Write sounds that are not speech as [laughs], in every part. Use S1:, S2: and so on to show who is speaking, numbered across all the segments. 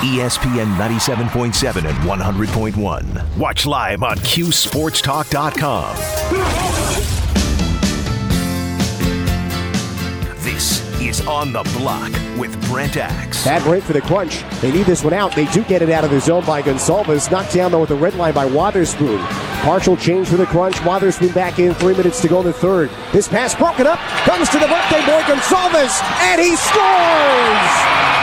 S1: ESPN 97.7 and 100.1. Watch live on QSportsTalk.com. This is On the Block with Brent Axe.
S2: Bad break for the crunch. They need this one out. They do get it out of the zone by Goncalves. Knocked down, though, with the red line by Wotherspoon. Partial change for the crunch. Wotherspoon back in. Three minutes to go in the third. This pass broken up. Comes to the birthday boy, Goncalves. And he scores!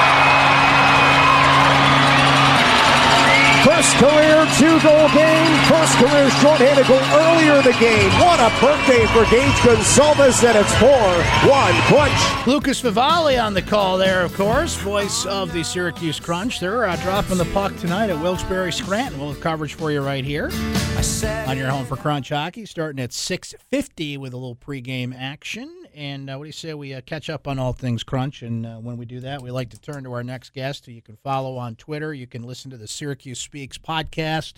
S2: First career two goal game. First career shorthanded goal earlier in the game. What a birthday for Gage Goncalves, and it's 4 1 Crunch.
S3: Lucas Vivalli on the call there, of course, voice of the Syracuse Crunch. They're uh, dropping the puck tonight at Wilkes-Barre Scranton. We'll have coverage for you right here on your home for Crunch Hockey, starting at 6.50 with a little pregame action. And uh, what do you say we uh, catch up on all things Crunch? And uh, when we do that, we like to turn to our next guest, who you can follow on Twitter. You can listen to the Syracuse Speaks podcast,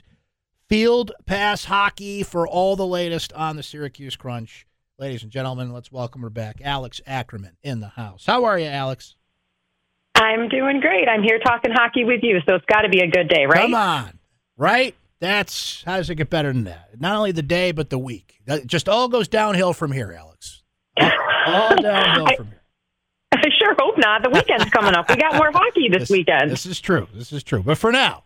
S3: Field Pass Hockey, for all the latest on the Syracuse Crunch. Ladies and gentlemen, let's welcome her back, Alex Ackerman, in the house. How are you, Alex?
S4: I'm doing great. I'm here talking hockey with you, so it's got to be a good day, right?
S3: Come on, right? That's how does it get better than that? Not only the day, but the week. That just all goes downhill from here, Alex. [laughs] All downhill [laughs]
S4: I-
S3: from here.
S4: I sure hope not. The weekend's coming up. We got more hockey this, weekend.
S3: This is true. This is true. But for now,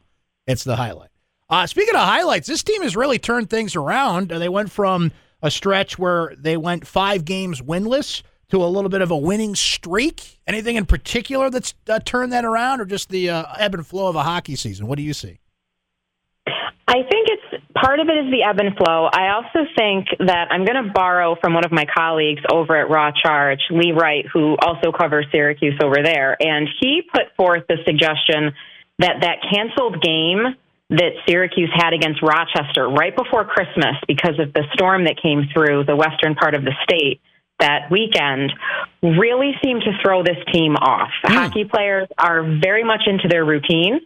S3: it's the highlight. Uh, speaking of highlights, this team has really turned things around. They went from a stretch where they went five games winless to a little bit of a winning streak. Anything in particular that's uh, turned that around, or just the uh, ebb and flow of a hockey season? What do you see?
S4: I think it's part of it is the ebb and flow. I also think that I'm going to borrow from one of my colleagues over at Raw Charge, Lee Wright, who also covers Syracuse over there, and he put forth the suggestion that that canceled game that Syracuse had against Rochester right before Christmas because of the storm that came through the western part of the state that weekend really seemed to throw this team off. Hmm. Hockey players are very much into their routine.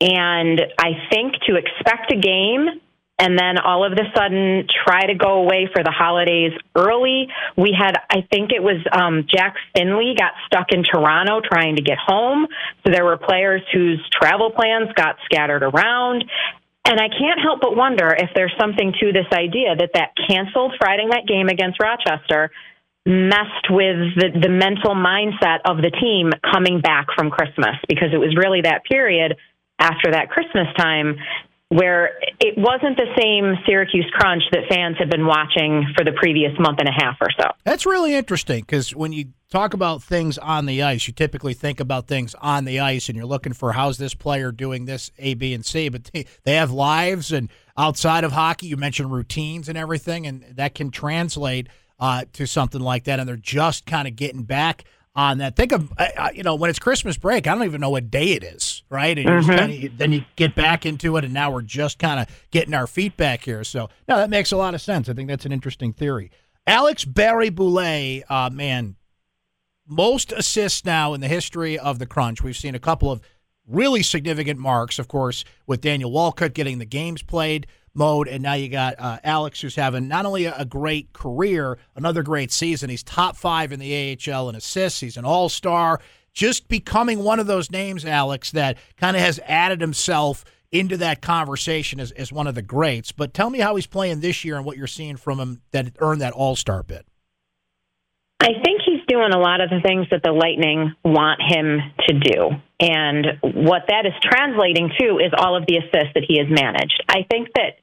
S4: And I think to expect a game and then all of a sudden try to go away for the holidays early. We had, I think it was um, Jack Finley got stuck in Toronto trying to get home. So there were players whose travel plans got scattered around. And I can't help but wonder if there's something to this idea that that canceled Friday night game against Rochester messed with the, the mental mindset of the team coming back from Christmas because it was really that period after that Christmas time where it wasn't the same Syracuse crunch that fans had been watching for the previous month and a half or so.
S3: That's really interesting because when you talk about things on the ice, you typically think about things on the ice and you're looking for how's this player doing this A, B, and C. But they, have lives and outside of hockey, you mentioned routines and everything, and that can translate uh, to something like that. And they're just kind of getting back on that. Think of, uh, you know, when it's Christmas break, I don't even know what day it is, right? And you just kinda, then you get back into it, and now we're just kind of getting our feet back here. So, no, that makes a lot of sense. I think that's an interesting theory. Alex Barré-Boulet, uh, man, most assists now in the history of the Crunch. We've seen a couple of really significant marks, of course, with Daniel Walcott getting the games played mode, and now you got uh, Alex, who's having not only a, great career, another great season. He's top five in the AHL in assists. He's an All Star. Just becoming one of those names, Alex, that kind of has added himself into that conversation as, as one of the greats. But tell me how he's playing this year and what you're seeing from him that earned that All Star bid.
S4: I think he's doing a lot of the things that the Lightning want him to do. And what that is translating to is all of the assists that he has managed. I think that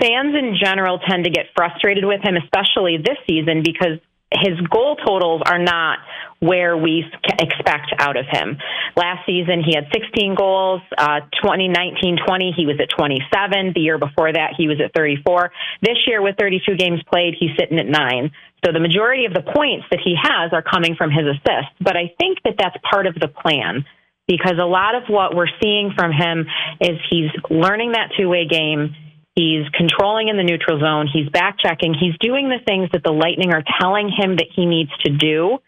S4: fans in general tend to get frustrated with him, especially this season, because his goal totals are not where we expect out of him. Last season, he had 16 goals. Uh, 2019 20, he was at 27. The year before that, he was at 34. This year, with 32 games played, he's sitting at nine. So the majority of the points that he has are coming from his assists. But I think that that's part of the plan because a lot of what we're seeing from him is he's learning that two way game. He's controlling in the neutral zone. He's back checking. He's doing the things that the Lightning are telling him that he needs to do.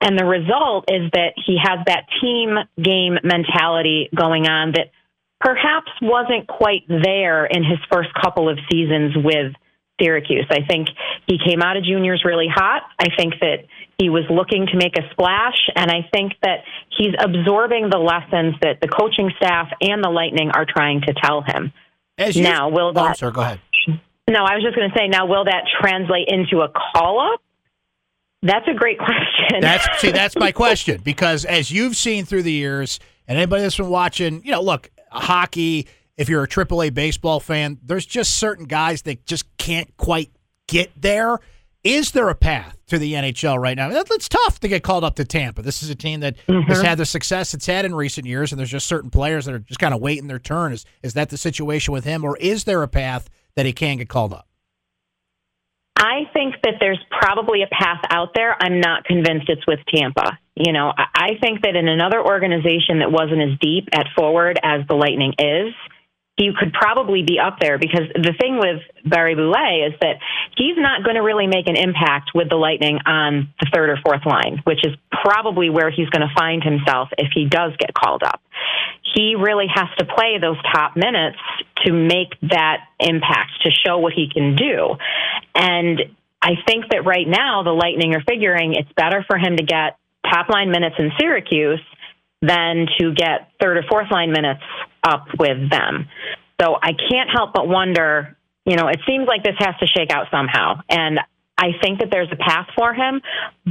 S4: And the result is that he has that team game mentality going on that perhaps wasn't quite there in his first couple of seasons with Syracuse. I think he came out of juniors really hot. I think that He was looking to make a splash, and I think that he's absorbing the lessons that the coaching staff and the Lightning are trying to tell him.
S3: As you,
S4: now, will
S3: oh,
S4: that?
S3: sorry, go ahead.
S4: No, I was just going to say. Now, will that translate into a call up? That's a great [laughs] question.
S3: That's see, that's my question because as you've seen through the years, and anybody that's been watching, you know, look, hockey. If you're a AAA baseball fan, there's just certain guys that just can't quite get there. Is there a path to the NHL right now? It's tough to get called up to Tampa. This is a team that mm-hmm. has had the success it's had in recent years, and there's just certain players that are just kind of waiting their turn. Is is that the situation with him, or is there a path that he can get called up?
S4: I think that there's probably a path out there. I'm not convinced it's with Tampa. You know, I think that in another organization that wasn't as deep at forward as the Lightning is, he could probably be up there because the thing with Barré-Boulet is that he's not going to really make an impact with the Lightning on the third or fourth line, which is probably where he's going to find himself if he does get called up. He really has to play those top minutes to make that impact, to show what he can do. And I think that right now the Lightning are figuring it's better for him to get top line minutes in Syracuse than to get third or fourth line minutes up with them. So I can't help but wonder, you know, it seems like this has to shake out somehow. And I think that there's a path for him,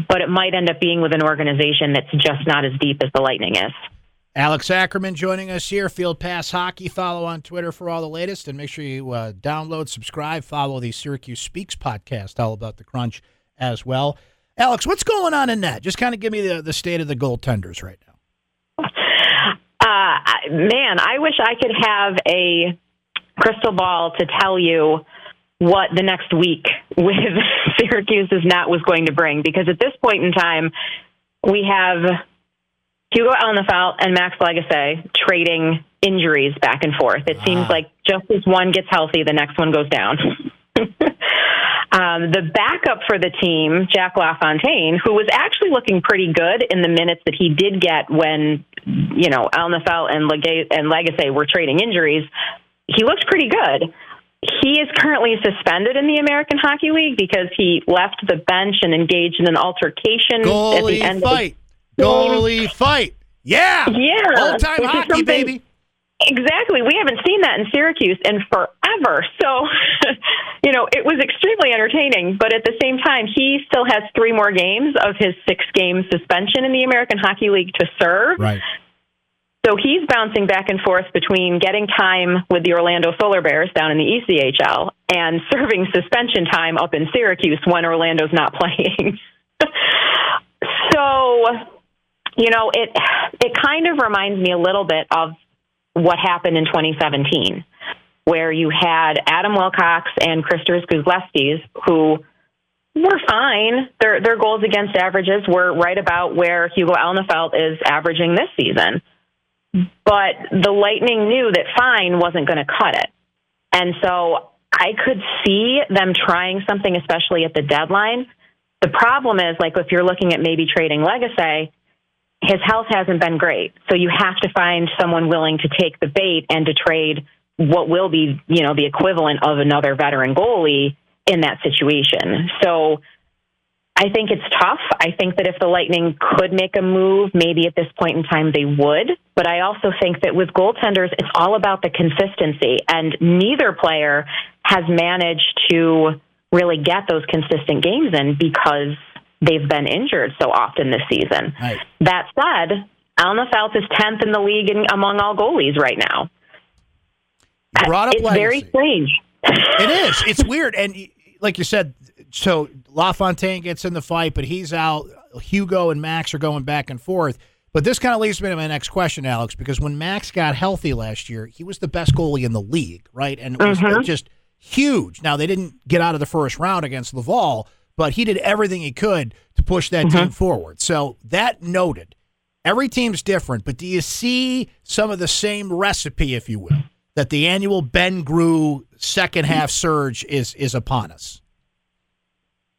S4: but it might end up being with an organization that's just not as deep as the Lightning is.
S3: Alex Ackerman joining us here, Field Pass Hockey. Follow on Twitter for all the latest, and make sure you uh, download, subscribe, follow the Syracuse Speaks podcast, all about the crunch as well. Alex, what's going on in that? Just kind of give me the, the state of the goaltenders right now.
S4: Uh, man, I wish I could have a crystal ball to tell you what the next week with [laughs] Syracuse's net was going to bring, because at this point in time, we have Hugo Alnefelt and Max Lagacé trading injuries back and forth. It seems like just as one gets healthy, the next one goes down. [laughs] um, the backup for the team, Jack LaFontaine, who was actually looking pretty good in the minutes that he did get when, you know, Alnefelt and, Leg- and Lagacé were trading injuries, he looked pretty good. He is currently suspended in the American Hockey League because he left the bench and engaged in an altercation
S3: Goalie
S4: at the end
S3: fight.
S4: of the
S3: goalie fight. Yeah.
S4: Yeah.
S3: Old time hockey, baby.
S4: Exactly. We haven't seen that in Syracuse in forever. So, [laughs] you know, it was extremely entertaining. But at the same time, he still has three more games of his six game suspension in the American Hockey League to serve.
S3: Right.
S4: So he's bouncing back and forth between getting time with the Orlando Solar Bears down in the ECHL and [laughs] serving suspension time up in Syracuse when Orlando's not [laughs] playing. so you know, it it kind of reminds me a little bit of what happened in 2017, where you had Adam Wilcox and Kristers Gudlevskis, who were fine. Their their goals against averages were right about where Hugo Alnefelt is averaging this season. But the Lightning knew that fine wasn't going to cut it. And so I could see them trying something, especially at the deadline. The problem is, like, if you're looking at maybe trading Lagacé, his health hasn't been great. So you have to find someone willing to take the bait and to trade what will be, you know, the equivalent of another veteran goalie in that situation. So I think it's tough. I think that if the Lightning could make a move, maybe at this point in time they would. But I also think that with goaltenders, it's all about the consistency. And neither player has managed to really get those consistent games in because they've been injured so often this season.
S3: Right.
S4: That said, Alnefelt is 10th in the league in, among all goalies right now.
S3: Brought up
S4: it's
S3: legacy.
S4: very strange.
S3: it is. It's weird. And like you said, so LaFontaine gets in the fight, but he's out. Hugo and Max are going back and forth. But this kind of leads me to my next question, Alex, because when Max got healthy last year, he was the best goalie in the league, right? And it was
S4: Mhm.
S3: just huge. Now, they didn't get out of the first round against Laval, but he did everything he could to push that team forward. So that noted, every team's different, but do you see some of the same recipe, if you will, that the annual Ben Groulx second half surge is is upon us?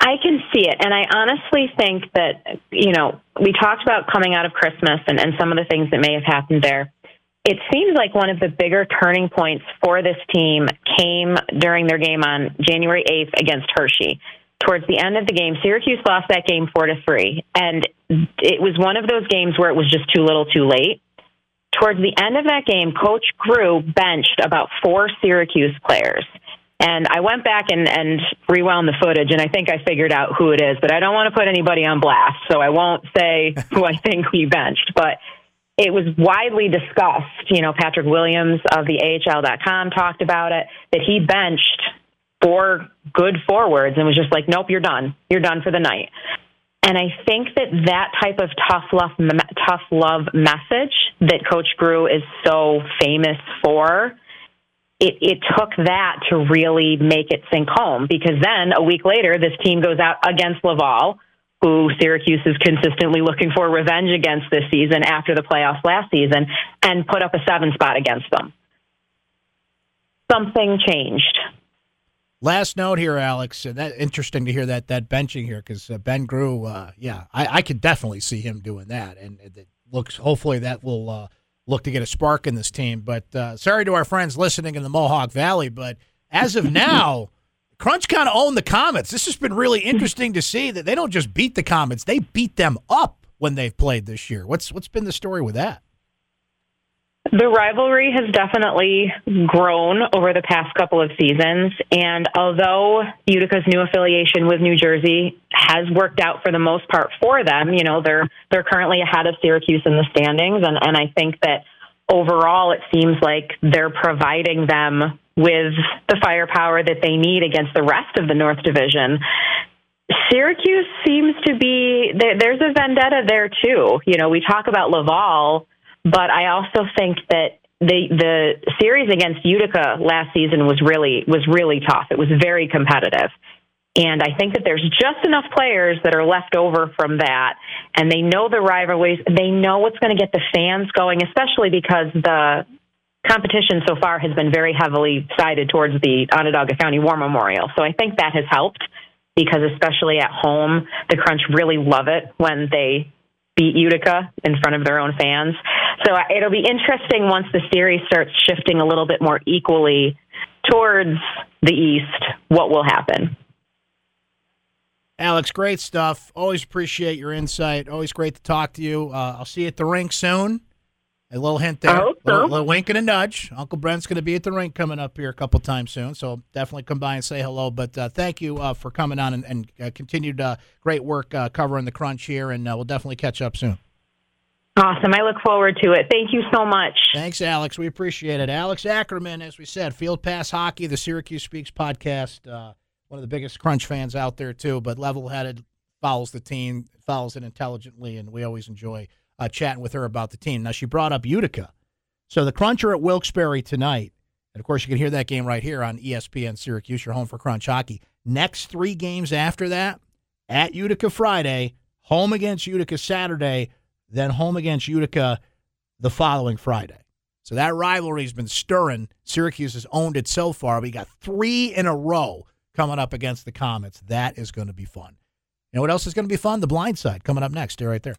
S4: I can see it. And I honestly think that, you know, we talked about coming out of Christmas and, and some of the things that may have happened there. It seems like one of the bigger turning points for this team came during their game on January 8th against Hershey. towards the end of the game, Syracuse lost that game four to three, and it was one of those games where it was just too little, too late. Towards the end of that game, Coach Groulx benched about four Syracuse players. And I went back and, and rewound the footage, and I think I figured out who it is, but I don't want to put anybody on blast, so I won't say [laughs] who I think he benched. But it was widely discussed. You know, Patrick Williams of the AHL.com talked about it, that he benched four good forwards and was just like, nope, you're done. You're done for the night. And I think that that type of tough love, tough love message that Coach Groulx is so famous for, it, it took that to really make it sink home. Because then a week later, this team goes out against Laval, who Syracuse is consistently looking for revenge against this season after the playoffs last season, and put up a seven spot against them. Something changed.
S3: Last note here, Alex. Uh, that interesting to hear that that benching here because uh, Ben Groulx, uh, yeah, I, I could definitely see him doing that, and it looks. Hopefully, that will uh, look to get a spark in this team. But uh, sorry to our friends listening in the Mohawk Valley, but as of now, Crunch kind of own the Comets. This has been really [laughs] interesting to see that they don't just beat the Comets; they beat them up when they've played this year. What's what's been the story with that?
S4: The rivalry has definitely grown over the past couple of seasons. And although Utica's new affiliation with New Jersey has worked out for the most part for them, you know, they're they're currently ahead of Syracuse in the standings and, and I think that overall it seems like they're providing them with the firepower that they need against the rest of the North Division. Syracuse seems to be there, there's a vendetta there too. You know, we talk about Laval but I also think that the the series against Utica last season was really was really tough. It was very competitive. And I think that there's just enough players that are left over from that, and they know the rivalries. They know what's going to get the fans going, especially because the competition so far has been very heavily sided towards the Onondaga County War Memorial. So I think that has helped because, especially at home, the Crunch really love it when they beat Utica in front of their own fans. So uh, it'll be interesting once the series starts shifting a little bit more equally towards the East, what will happen.
S3: Alex, great stuff. Always appreciate your insight. Always great to talk to you. Uh, I'll see you at the rink soon. A little hint there.
S4: I hope
S3: so. A little, little wink and a nudge. Uncle Brent's going to be at the rink coming up here a couple times soon, so definitely come by and say hello. But uh, thank you uh, for coming on and, and uh, continued uh, great work uh, covering the crunch here, and uh, we'll definitely catch up soon.
S4: Awesome. I look forward to it. Thank you so much.
S3: Thanks, Alex. We appreciate it. Alex Ackerman, as we said, Field Pass Hockey, the Syracuse Speaks podcast. one of the biggest crunch fans out there, too, but level headed, follows the team, follows it intelligently, and we always enjoy – uh, chatting with her about the team. Now, she brought up Utica. So the Cruncher at Wilkes-Barre tonight. And of course, you can hear that game right here on ESPN Syracuse, your home for Crunch Hockey. Next three games after that at Utica Friday, home against Utica Saturday, then home against Utica the following Friday. So that rivalry's been stirring. Syracuse has owned it so far. We got three in a row coming up against the Comets. That is going to be fun. You know what else is going to be fun? The blind side coming up next. Stay right there.